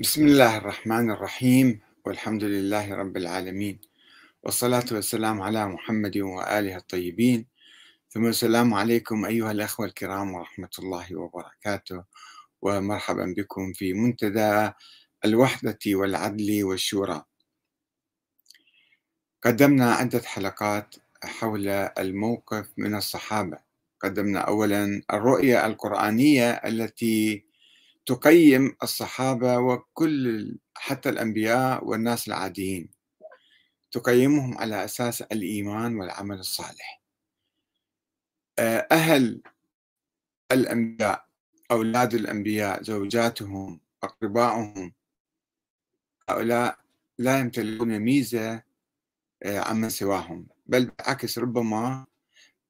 بسم الله الرحمن الرحيم والحمد لله رب العالمين والصلاة والسلام على محمد وآله الطيبين. ثم السلام عليكم أيها الأخوة الكرام ورحمة الله وبركاته. ومرحبا بكم في منتدى الوحدة والعدل والشورى. قدمنا عدة حلقات حول الموقف من الصحابة. قدمنا أولا الرؤية القرآنية التي تقيم الصحابة وكل حتى الأنبياء والناس العاديين. تقيمهم على أساس الإيمان والعمل الصالح. آه، أهل الأنبياء أولاد الأنبياء زوجاتهم أقربائهم هؤلاء لا يمتلكون ميزة آه، عمن سواهم. بل بالعكس ربما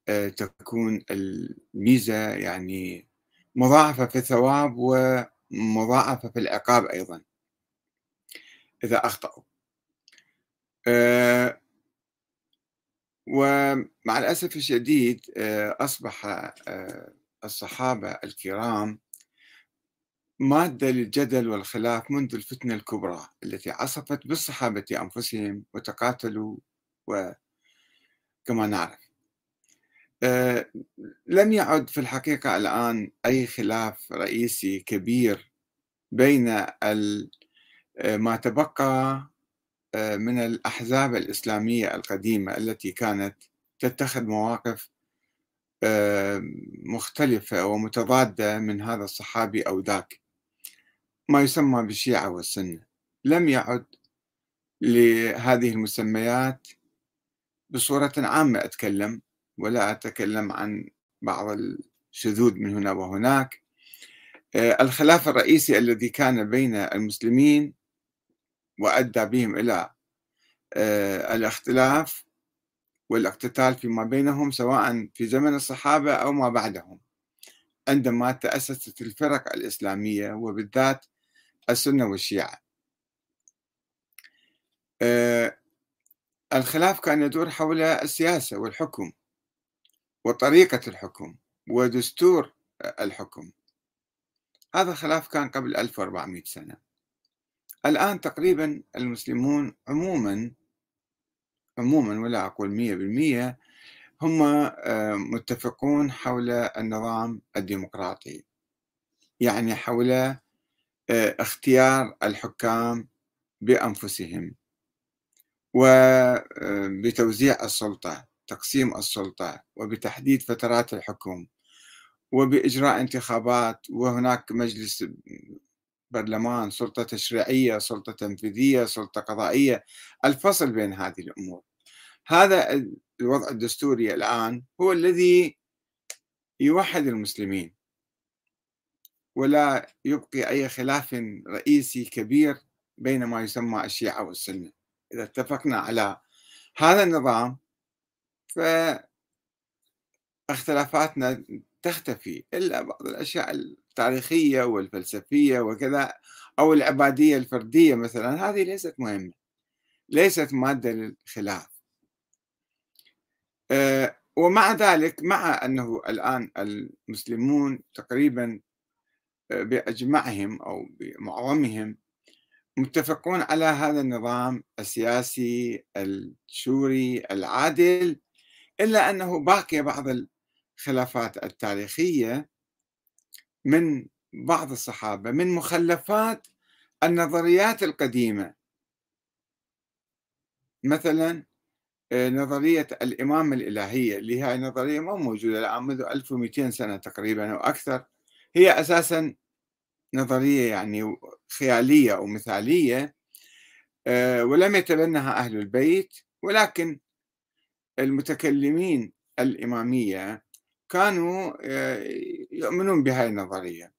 آه، تكون الميزة يعني مضاعفة في الثواب ومضاعفة في العقاب أيضا إذا أخطأوا. أه ومع الأسف الشديد أه أصبح أه الصحابة الكرام مادة للجدل والخلاف منذ الفتنة الكبرى التي عصفت بالصحابة أنفسهم وتقاتلوا وكما نعرف. آه، لم يعد في الحقيقة الآن أي خلاف رئيسي كبير بين آه، ما تبقى آه، من الأحزاب الإسلامية القديمة التي كانت تتخذ مواقف مختلفة ومتضادة من هذا الصحابي أو ذاك. ما يسمى بالشيعة والسنة. لم يعد لهذه المسميات بصورة عامة أتكلم. ولا أتكلم عن بعض الشذوذ من هنا وهناك. آه، الخلاف الرئيسي الذي كان بين المسلمين وأدى بهم إلى آه، الاختلاف والاقتتال فيما بينهم سواء في زمن الصحابة أو ما بعدهم. عندما تأسست الفرق الإسلامية وبالذات السنة والشيعة. آه، الخلاف كان يدور حول السياسة والحكم. وطريقة الحكم ودستور الحكم. هذا الخلاف كان قبل 1400 سنة. الآن تقريبا المسلمون عموما عموما ولا أقول مية بالمية هم آه، متفقون حول النظام الديمقراطي. يعني حول آه، اختيار الحكام بأنفسهم وبتوزيع السلطة. تقسيم السلطة وبتحديد فترات الحكم وبإجراء انتخابات وهناك مجلس برلمان سلطة تشريعية سلطة تنفيذية سلطة قضائية الفصل بين هذه الأمور. هذا الوضع الدستوري الآن هو الذي يوحد المسلمين ولا يبقي أي خلاف رئيسي كبير بين ما يسمى الشيعة والسنة. إذا اتفقنا على هذا النظام فاختلافاتنا تختفي إلا بعض الأشياء التاريخية والفلسفية وكذا أو العبادية الفردية مثلا هذه ليست مهمة ليست مادة للخلاف. آه، ومع ذلك مع أنه الآن المسلمون تقريبا آه، بأجمعهم أو بمعظمهم متفقون على هذا النظام السياسي الشوري العادل إلا أنه باقي بعض الخلافات التاريخية من بعض الصحابة من مخلفات النظريات القديمة. مثلا آه، نظرية الإمامة الإلهية اللي هي نظرية ما موجودة الآن منذ 1200 سنة تقريبا أو أكثر. هي أساسا نظرية يعني خيالية أو مثالية آه، ولم يتبنها أهل البيت ولكن المتكلمين الإمامية كانوا آه، يؤمنون بهذه النظرية.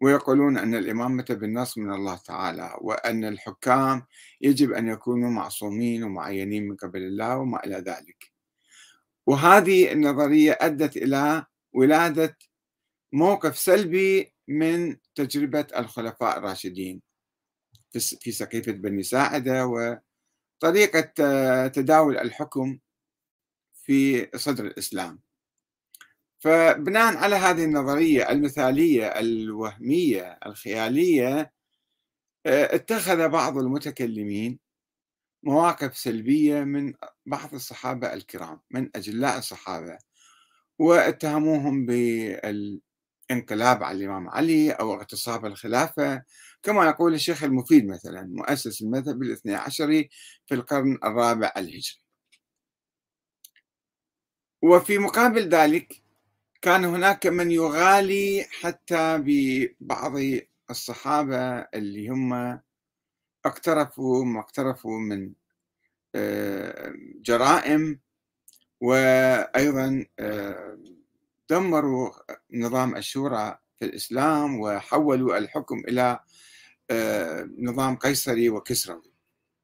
ويقولون أن الإمامة بالنص من الله تعالى وأن الحكام يجب أن يكونوا معصومين ومعينين من قبل الله وما إلى ذلك. وهذه النظرية أدت إلى ولادة موقف سلبي من تجربة الخلفاء الراشدين في سقيفة بني ساعدة طريقة تداول الحكم في صدر الإسلام. فبناء على هذه النظرية المثالية الوهمية الخيالية آه، اتخذ بعض المتكلمين مواقف سلبية من بعض الصحابة الكرام من أجلاء الصحابة واتهموهم بالانقلاب على الإمام علي أو اغتصاب الخلافة كما يقول الشيخ المفيد مثلا مؤسس المذهب الاثني عشري في القرن الرابع الهجري. وفي مقابل ذلك كان هناك من يغالي حتى ببعض الصحابة اللي هم اقترفوا ما اقترفوا من آه، جرائم وأيضا آه، دمروا نظام الشورى في الإسلام وحولوا الحكم إلى نظام قيصري وكسروي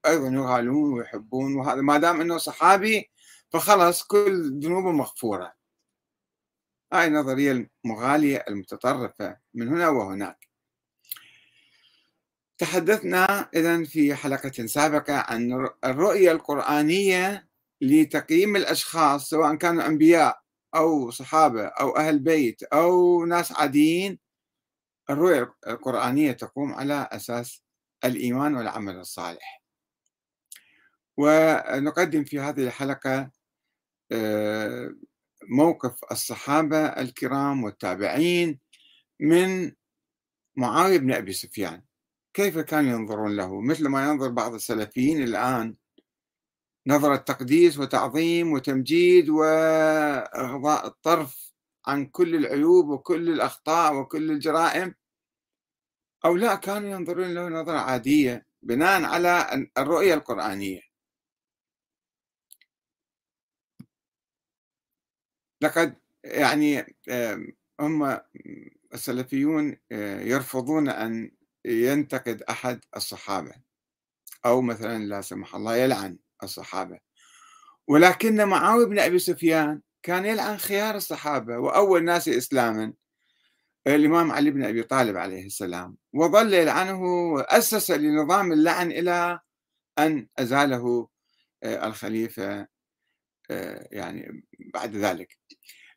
أيضا يغالون ويحبون وهذا ما دام أنه صحابي فخلص كل ذنوبه مغفورة. هاي النظرية المغالية المتطرفة من هنا وهناك. تحدثنا إذا في حلقة سابقة عن الرؤية القرآنية لتقييم الأشخاص سواء كانوا أنبياء أو صحابة أو أهل بيت أو ناس عاديين الرؤية القرآنية تقوم على أساس الإيمان والعمل الصالح. ونقدم في هذه الحلقة آه، موقف الصحابة الكرام والتابعين من معاوية بن أبي سفيان. كيف كانوا ينظرون له؟ مثل ما ينظر بعض السلفيين الآن. نظرة تقديس وتعظيم وتمجيد وإغضاء الطرف عن كل العيوب وكل الأخطاء وكل الجرائم. أو لا كانوا ينظرون له نظرة عادية بناء على الرؤية القرآنية. لقد يعني هم السلفيون يرفضون أن ينتقد أحد الصحابة أو مثلا لا سمح الله يلعن الصحابة. ولكن معاوية بن أبي سفيان كان يلعن خيار الصحابة وأول ناس إسلاما. الإمام علي بن أبي طالب عليه السلام وظل يلعنه وأسس لنظام اللعن إلى أن أزاله آه، الخليفة آه، يعني بعد ذلك.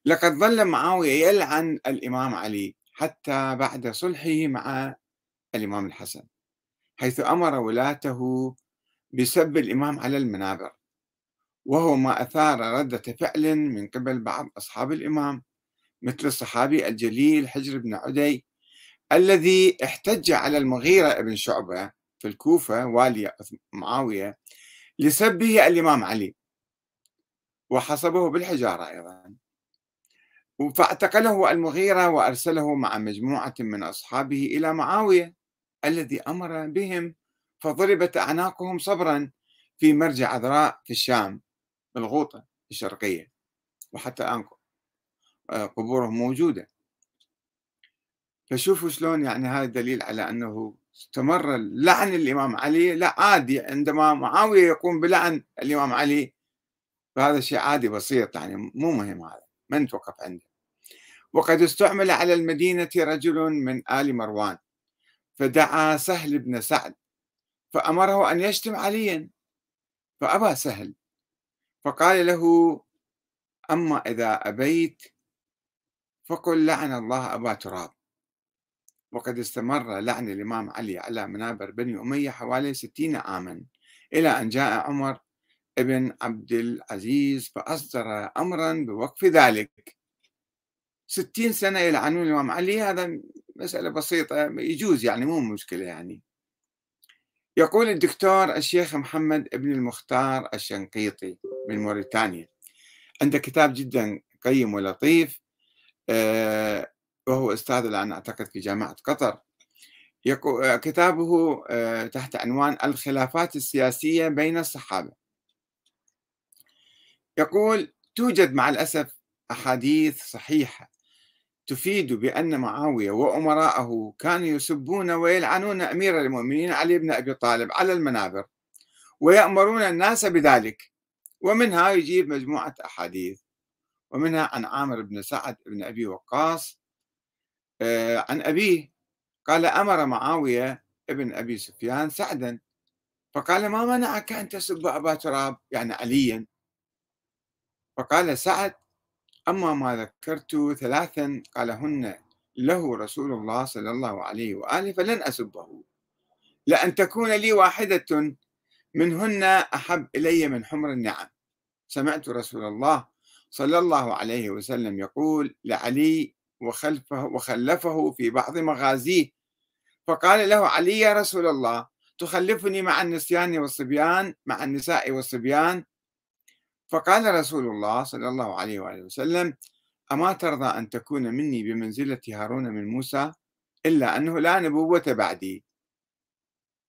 لقد ظل معاوية يلعن الإمام علي حتى بعد صلحه مع الإمام الحسن حيث أمر ولاته بسب الإمام على المنابر وهو ما أثار ردة فعل من قبل بعض أصحاب الإمام. مثل الصحابي الجليل حجر بن عدي الذي احتج على المغيرة بن شعبة في الكوفة والي معاوية لسبه الإمام علي وحصبه بالحجارة أيضا. فاعتقله المغيرة وأرسله مع مجموعة من أصحابه إلى معاوية الذي أمر بهم فضربت أعناقهم صبرا في مرجع عذراء في الشام الغوطة الشرقية وحتى آه، قبورهم موجودة. فشوفوا شلون يعني هذا دليل على أنه استمر لعن الإمام علي لا عادي عندما معاوية يقوم بلعن الإمام علي فهذا شيء عادي بسيط يعني مو مهم هذا ما نتوقف عنده. وقد استعمل على المدينة رجل من آل مروان فدعا سهل بن سعد فأمره أن يشتم عليا فأبى سهل فقال له أما إذا أبيت فقل لعن الله أبا تراب. وقد استمر لعن الإمام علي على منابر بني أمية حوالي ستين عاما إلى أن جاء عمر ابن عبد العزيز فأصدر أمرا بوقف ذلك. ستين سنة يلعنون الإمام علي هذا مسألة بسيطة يجوز يعني مو مشكلة يعني. يقول الدكتور الشيخ محمد ابن المختار الشنقيطي من موريتانيا عنده كتاب جدا قيم ولطيف وهو أستاذ الآن أعتقد في جامعة قطر. كتابه آه، تحت عنوان الخلافات السياسية بين الصحابة. يقول توجد مع الأسف أحاديث صحيحة تفيد بأن معاوية وأمراءه كانوا يسبون ويلعنون أمير المؤمنين علي بن أبي طالب على المنابر ويأمرون الناس بذلك ومنها يجيب مجموعة أحاديث. ومنها عن عامر بن سعد بن أبي وقاص آه، عن أبيه. قال أمر معاوية ابن أبي سفيان سعدا. فقال ما منعك أن تسب أبا تراب؟ يعني عليا. فقال سعد أما ما ذكرت ثلاثا قالهن له رسول الله صلى الله عليه وآله فلن أسبه. لأن تكون لي واحدة منهن أحب إلي من حمر النعم. سمعت رسول الله صلى الله عليه وسلم يقول لعلي وخلفه وخلفه في بعض مغازيه فقال له علي يا رسول الله تخلفني مع النسيان والصبيان مع النساء والصبيان؟ فقال رسول الله صلى الله عليه وآله وسلم أما ترضى أن تكون مني بمنزلة هارون من موسى إلا أنه لا نبوة بعدي؟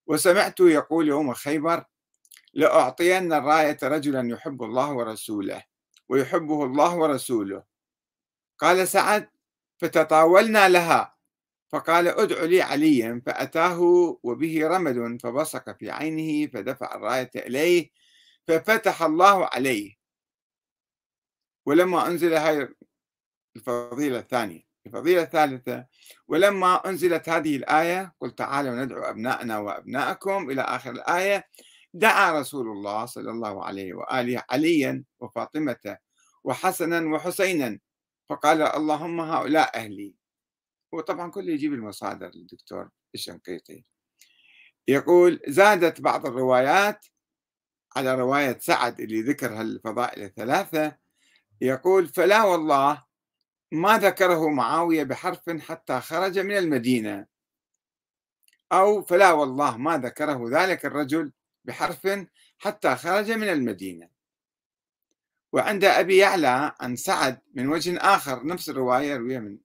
وسمعت يقول يوم خيبر لأعطين الراية رجلا يحب الله ورسوله. ويحبه الله ورسوله. قال سعد فتطاولنا لها. فقال ادع لي عليا. فأتاه وبه رمد فبصق في عينه فدفع الراية إليه ففتح الله عليه. ولما أنزل هاي الفضيلة الثانية الفضيلة الثالثة ولما أنزلت هذه الآية قل تعالوا ندعو أبناءنا وأبناءكم إلى آخر الآية دعا رسول الله صلى الله عليه وآله عليا وفاطمة وحسنا وحسينا فقال اللهم هؤلاء أهلي. وطبعا كله يجيب المصادر الدكتور الشنقيطي. يقول زادت بعض الروايات على رواية سعد اللي ذكر هالفضائل الثلاثة. يقول فلا والله ما ذكره معاوية بحرف حتى خرج من المدينة. أو فلا والله ما ذكره ذلك الرجل بحرف حتى خرج من المدينة. وعند أبي يعلى عن سعد من وجه آخر نفس الرواية روية من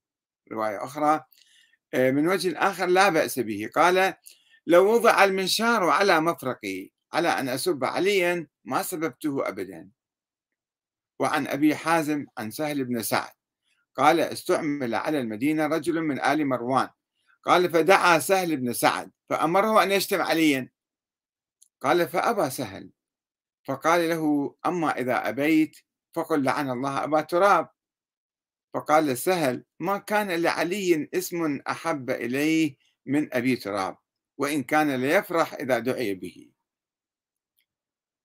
رواية أخرى آه، من وجه آخر لا بأس به. قال لو وضع المنشار على مفرقي على أن أسب عليا ما سببته أبدا. وعن أبي حازم عن سهل بن سعد. قال استعمل على المدينة رجل من آل مروان. قال فدعا سهل بن سعد فأمره أن يشتم عليا. قال فأبى سهل. فقال له أما إذا أبيت فقل لعن الله أبا تراب. فقال سهل ما كان لعلي اسم أحب إليه من أبي تراب وإن كان ليفرح إذا دعي به.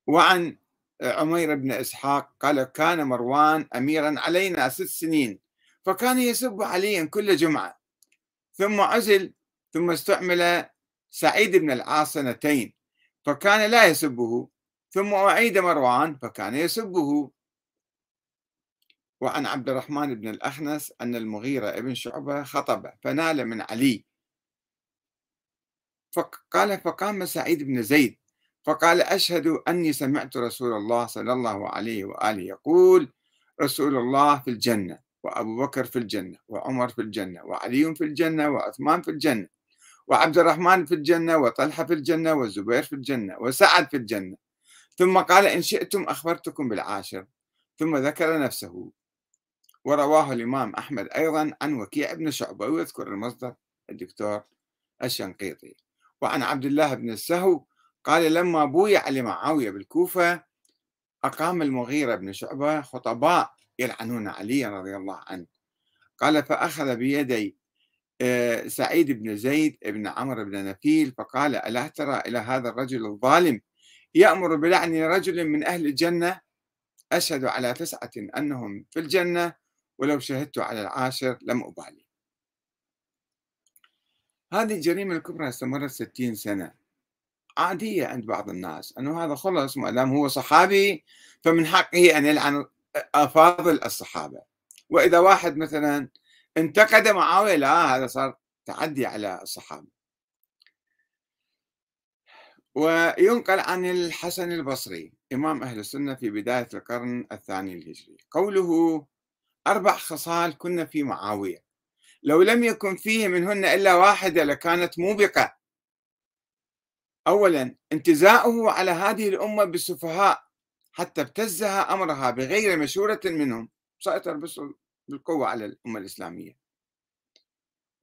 وعن عمير بن إسحاق قال كان مروان أميرا علينا ست سنين فكان يسب عليا كل جمعة. ثم عزل ثم استعمل سعيد بن العاص سنتين. فكان لا يسبه ثم أعيد مروان فكان يسبه. وعن عبد الرحمن بن الأخنس أن المغيرة ابن شعبة خطب فنال من علي. فقال فقام سعيد بن زيد فقال أشهد أني سمعت رسول الله صلى الله عليه وآله يقول رسول الله في الجنة وأبو بكر في الجنة وعمر في الجنة وعلي في الجنة وعثمان في الجنة. وعبد الرحمن في الجنة وطلحة في الجنة والزبير في الجنة وسعد في الجنة. ثم قال إن شئتم أخبرتكم بالعاشر. ثم ذكر نفسه. ورواه الإمام أحمد أيضا عن وكيع بن شعبة ويذكر المصدر الدكتور الشنقيطي. وعن عبد الله بن السهو قال لما بويع لمعاوية بالكوفة أقام المغيرة بن شعبة خطباء يلعنون علي رضي الله عنه. قال فأخذ بيدي سعيد بن زيد بن عمرو بن نفيل فقال ألا ترى إلى هذا الرجل الظالم؟ يأمر بلعن رجل من أهل الجنة. أشهد على تسعة أنهم في الجنة ولو شهدت على العاشر لم أبالي. هذه الجريمة الكبرى استمرت ستين سنة. عادية عند بعض الناس أنه هذا خلص ما دام هو صحابي فمن حقه أن يلعن أفاضل الصحابة. وإذا واحد مثلا انتقد معاوية لا هذا صار تعدي على الصحابة. وينقل عن الحسن البصري إمام أهل السنة في بداية القرن الثاني الهجري. قوله أربع خصال كنا في معاوية لو لم يكن فيه منهن إلا واحدة لكانت موبقة. أولا انتزاعه على هذه الأمة بالسفهاء حتى ابتزها أمرها بغير مشورة منهم. سيطر بالقوة على الأمة الإسلامية.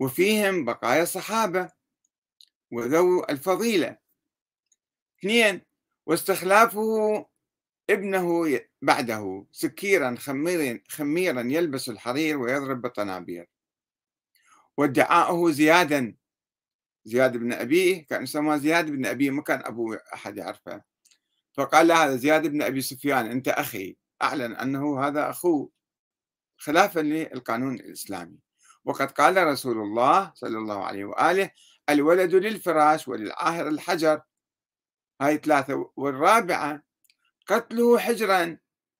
وفيهم بقايا الصحابة وذو الفضيلة. اثنين واستخلافه ابنه بعده سكيرا خميرا خميرا يلبس الحرير ويضرب بالطنابير. وادعاؤه زيادا. زياد بن أبيه كان يسمى زياد بن أبيه ما كان أبوه أحد يعرفه. فقال هذا زياد بن أبي سفيان أنت أخي. أعلن أنه هذا أخوه. خلافا للقانون الإسلامي. وقد قال رسول الله صلى الله عليه وآله الولد للفراش وللعاهر الحجر هاي ثلاثة. والرابعة قتله حجرا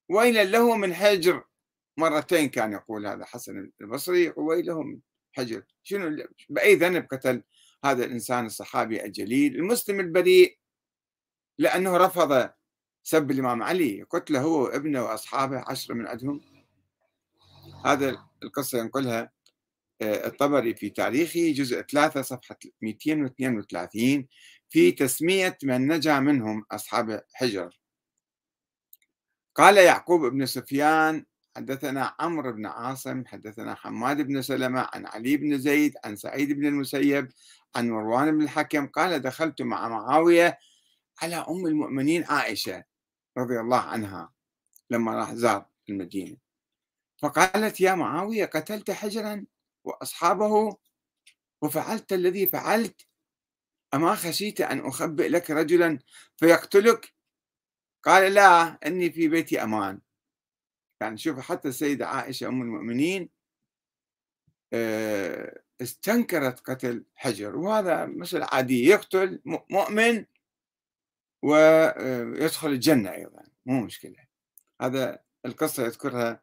ويل له من حجر مرتين كان يقول هذا حسن البصري ويله من حجر شنو بأي ذنب قتل هذا الإنسان الصحابي الجليل المسلم البريء؟ لأنه رفض سب الإمام علي. قتله هو وابنه وأصحابه عشرة من عندهم هذا القصة ينقلها آه، الطبري في تاريخه جزء 3 صفحة 232 في تسمية من نجا منهم أصحاب حجر. قال يعقوب بن سفيان حدثنا عمرو بن عاصم حدثنا حماد بن سلمة عن علي بن زيد عن سعيد بن المسيب عن مروان بن الحكم. قال دخلت مع معاوية على أم المؤمنين عائشة رضي الله عنها لما راح زار المدينة. فقالت يا معاوية قتلت حجرا وأصحابه وفعلت الذي فعلت. أما خشيت أن أخبئ لك رجلا فيقتلك؟ قال لا إني في بيتي أمان. يعني شوف حتى السيدة عائشة أم المؤمنين آه، استنكرت قتل حجر وهذا مثل عادي يقتل مؤمن ويدخل الجنة أيضا مو مشكلة. هذا القصة يذكرها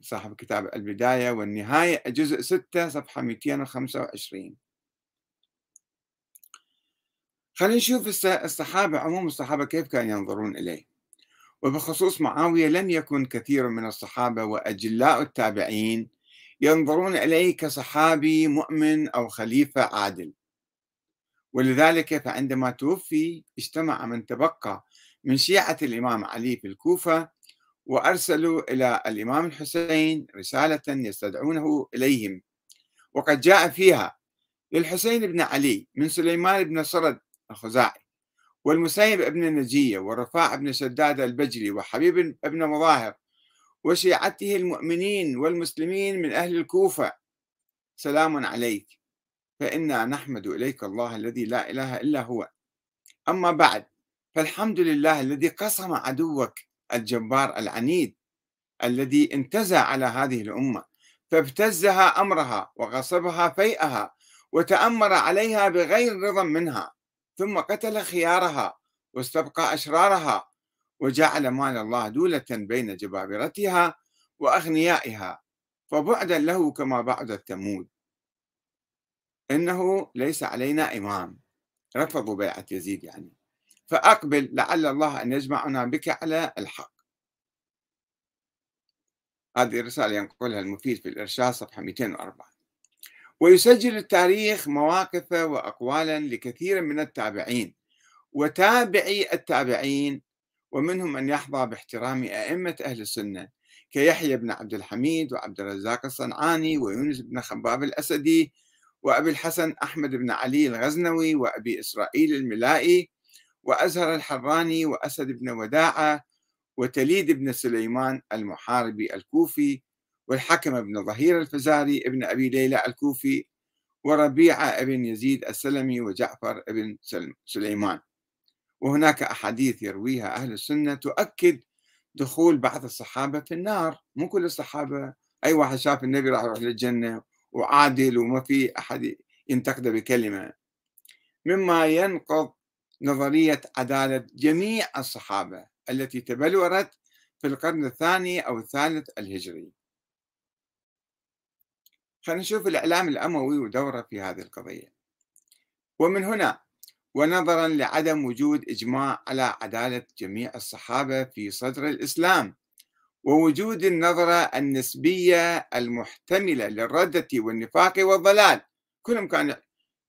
صاحب كتاب البداية والنهاية جزء 6 صفحة 225 خلينا نشوف الصحابة عموم الصحابة كيف كانوا ينظرون إليه. وبخصوص معاوية لم يكن كثير من الصحابة وأجلاء التابعين ينظرون إليه كصحابي مؤمن أو خليفة عادل. ولذلك فعندما توفي اجتمع من تبقى من شيعة الإمام علي في الكوفة وأرسلوا إلى الإمام الحسين رسالة يستدعونه إليهم. وقد جاء فيها للحسين بن علي من سليمان بن صرد الخزاعي والمسيب بن النجية والرفاع بن شداد البجلي وحبيب بن مظاهر وشيعته المؤمنين والمسلمين من أهل الكوفة. سلام عليك. فإنا نحمد إليك الله الذي لا إله إلا هو. أما بعد فالحمد لله الذي قصم عدوك الجبار العنيد الذي انتزع على هذه الأمة فابتزها أمرها وغصبها فيئها وتأمر عليها بغير رضا منها ثم قتل خيارها واستبقى أشرارها وجعل مال الله دولة بين جبابرتها وأغنيائها فبعدا له كما بعد ثمود إنه ليس علينا إمام. رفضوا بيعة يزيد يعني. فأقبل لعل الله أن يجمعنا بك على الحق. هذه الرسالة ينقلها المفيد في الإرشاد صفحة 204 ويسجل التاريخ مواقف وأقوالا لكثير من التابعين وتابعي التابعين ومنهم من يحظى باحترام أئمة أهل السنة كيحيى بن عبد الحميد وعبد الرزاق الصنعاني ويونس بن خباب الأسدي وأبي الحسن أحمد بن علي الغزنوي وأبي إسرائيل الملائي وأزهر الحراني وأسد بن وداعة وتليد بن سليمان المحاربي الكوفي والحكم بن ظهير الفزاري ابن أبي ليلى الكوفي وربيعة ابن يزيد السلمي وجعفر ابن سليمان. وهناك أحاديث يرويها أهل السنة تؤكد دخول بعض الصحابة في النار. مو كل الصحابة. أي واحد شاف النبي راح يروح للجنة وعادل وما في أحد ينتقده بكلمة. مما ينقض نظرية عدالة جميع الصحابة التي تبلورت في القرن الثاني أو الثالث الهجري. خلينا نشوف الإعلام الأموي ودوره في هذه القضية. ومن هنا ونظرا لعدم وجود إجماع على عدالة جميع الصحابة في صدر الإسلام ووجود النظرة النسبية المحتملة للردة والنفاق والضلال. كلهم كانوا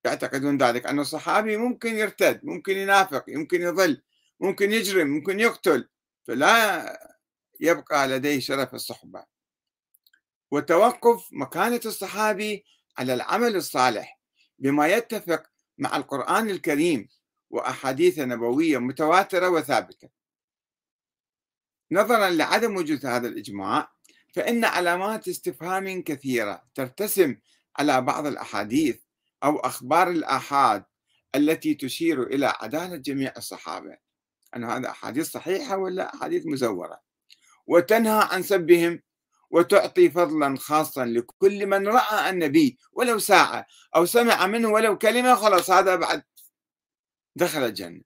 يعتقدون ذلك أن الصحابي ممكن يرتد ممكن ينافق ممكن يضل ممكن يجرم ممكن يقتل فلا يبقى لديه شرف الصحبة. وتوقف مكانة الصحابي على العمل الصالح بما يتفق مع القرآن الكريم وأحاديث نبوية متواترة وثابتة. نظرا لعدم وجود هذا الإجماع فإن علامات استفهام كثيرة ترتسم على بعض الأحاديث أو أخبار الآحاد التي تشير إلى عدالة جميع الصحابة. أن هذا أحاديث صحيحة ولا أحاديث مزورة؟ وتنهى عن سبهم وتعطي فضلا خاصا لكل من رأى النبي ولو ساعة أو سمع منه ولو كلمة خلاص هذا بعد دخل الجنة.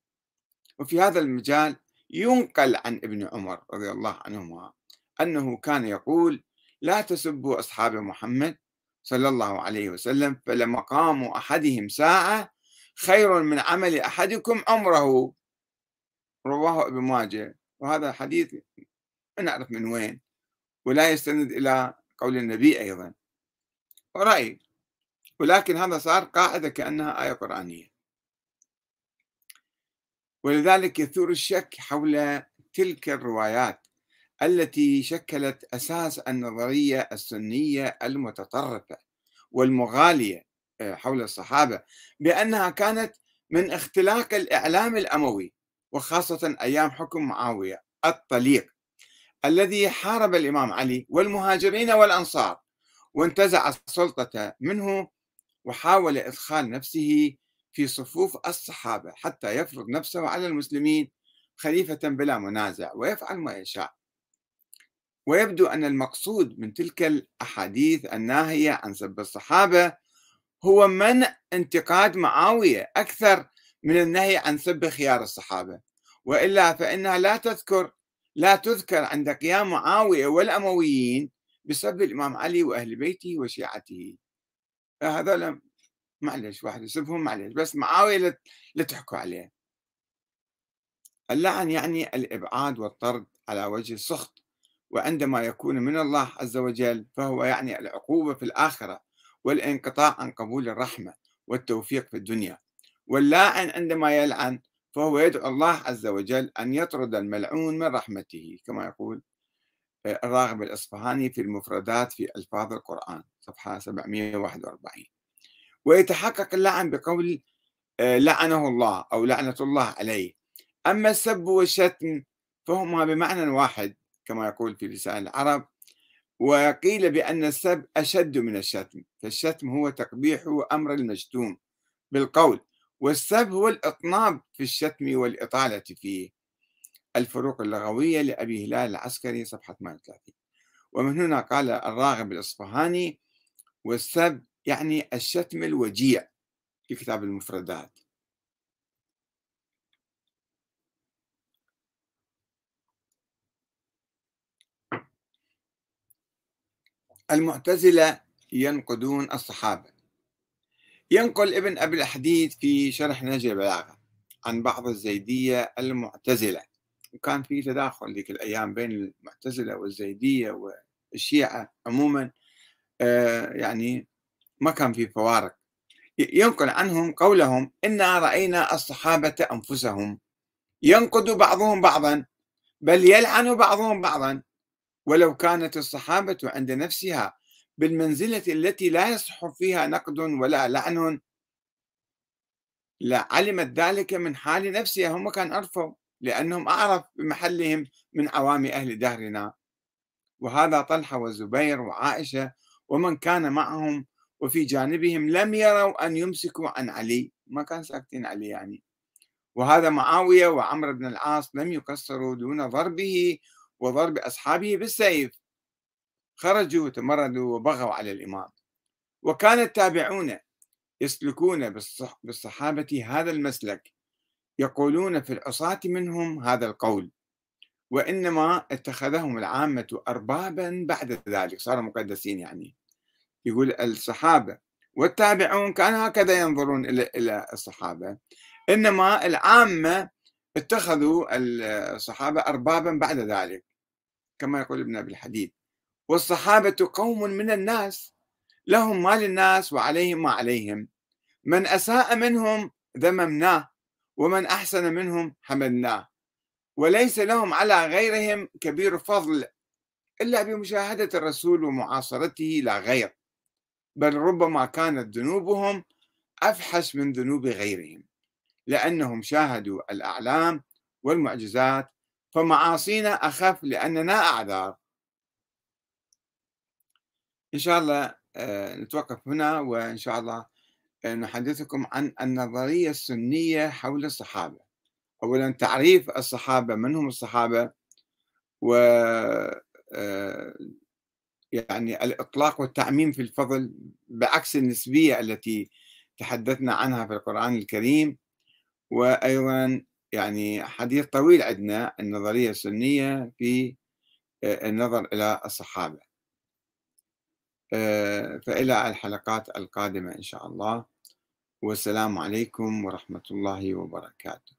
وفي هذا المجال ينقل عن ابن عمر رضي الله عنهما أنه كان يقول لا تسبوا أصحاب محمد صلى الله عليه وسلم فلمقام أحدهم ساعة خير من عمل أحدكم عمره. رواه ابن ماجه. وهذا حديث ما نعرف من وين ولا يستند إلى قول النبي أيضا. ورأي ولكن هذا صار قاعدة كأنها آية قرآنية. ولذلك يثور الشك حول تلك الروايات. التي شكلت أساس النظرية السنية المتطرفة والمغالية آه، حول الصحابة بأنها كانت من اختلاق الإعلام الأموي وخاصة أيام حكم معاوية الطليق الذي حارب الإمام علي والمهاجرين والأنصار وانتزع السلطة منه وحاول إدخال نفسه في صفوف الصحابة حتى يفرض نفسه على المسلمين خليفة بلا منازع ويفعل ما يشاء. ويبدو أن المقصود من تلك الأحاديث الناهية عن سب الصحابة هو منع انتقاد معاوية أكثر من النهي عن سب خيار الصحابة. وإلا فإنها لا تذكر لا تذكر عند قيام معاوية والأمويين بسب الإمام علي وأهل بيته وشيعته. هذول معلش واحد يسبهم معلش بس معاوية لا تحكوا عليه. اللعن يعني الإبعاد والطرد على وجه السخط. وعندما يكون من الله عز وجل فهو يعني العقوبة في الآخرة والانقطاع عن قبول الرحمة والتوفيق في الدنيا. واللاعن عندما يلعن فهو يدعو الله عز وجل أن يطرد الملعون من رحمته كما يقول آه، الراغب الإصفهاني في المفردات في ألفاظ القرآن صفحة 741 ويتحقق اللعن بقول آه، لعنه الله أو لعنة الله عليه. أما السب والشتم فهما بمعنى واحد كما يقول في لسان العرب وقيل بأن السب أشد من الشتم فالشتم هو تقبيح أمر المشتوم بالقول والسب هو الإطناب في الشتم والإطالة فيه. الفروق اللغوية لأبي هلال العسكري صفحة 38 ومن هنا قال الراغب الإصفهاني والسب يعني الشتم الوجيع في كتاب المفردات. المعتزلة ينقدون الصحابة. ينقل ابن أبي الحديث في شرح نهج البلاغة عن بعض الزيدية المعتزلة. وكان في تداخل ذيك الأيام بين المعتزلة والزيدية والشيعة عموما آه، يعني ما كان في فوارق. ينقل عنهم قولهم إنا رأينا الصحابة أنفسهم. ينقد بعضهم بعضا بل يلعن بعضهم بعضا. ولو كانت الصحابة عند نفسها بالمنزلة التي لا يصح فيها نقد ولا لعن لعلمت ذلك من حال نفسها. هم كان عرفوا لأنهم أعرف بمحلهم من عوام أهل دهرنا. وهذا طلحة والزبير وعائشة ومن كان معهم وفي جانبهم لم يروا أن يمسكوا عن علي. ما كان ساكتين علي يعني. وهذا معاوية وعمر بن العاص لم يقصروا دون ضربه وضرب أصحابه بالسيف. خرجوا وتمردوا وبغوا على الإمام. وكان التابعون يسلكون بالصحابة هذا المسلك. يقولون في العصاة منهم هذا القول. وإنما اتخذهم العامة أربابا بعد ذلك. صاروا مقدسين يعني. يقول الصحابة والتابعون كانوا هكذا ينظرون إلى الصحابة. إنما العامة اتخذوا الصحابة أربابا بعد ذلك. كما يقول ابن أبي الحديد. والصحابة قوم من الناس لهم ما للناس وعليهم ما عليهم. من أساء منهم ذممناه ومن أحسن منهم حمدناه. وليس لهم على غيرهم كبير فضل إلا بمشاهدة الرسول ومعاصرته لا غير. بل ربما كانت ذنوبهم أفحش من ذنوب غيرهم لأنهم شاهدوا الأعلام والمعجزات فمعاصينا أخف لأننا أعذار. إن شاء الله آه، نتوقف هنا وإن شاء الله آه، نحدثكم عن النظرية السنية حول الصحابة. أولا تعريف الصحابة من هم الصحابة؟ و آه، يعني الإطلاق والتعميم في الفضل بعكس النسبية التي تحدثنا عنها في القرآن الكريم. وأيضا يعني حديث طويل عندنا النظرية السنية في آه، النظر إلى الصحابة. آه، فإلى الحلقات القادمة إن شاء الله. والسلام عليكم ورحمة الله وبركاته.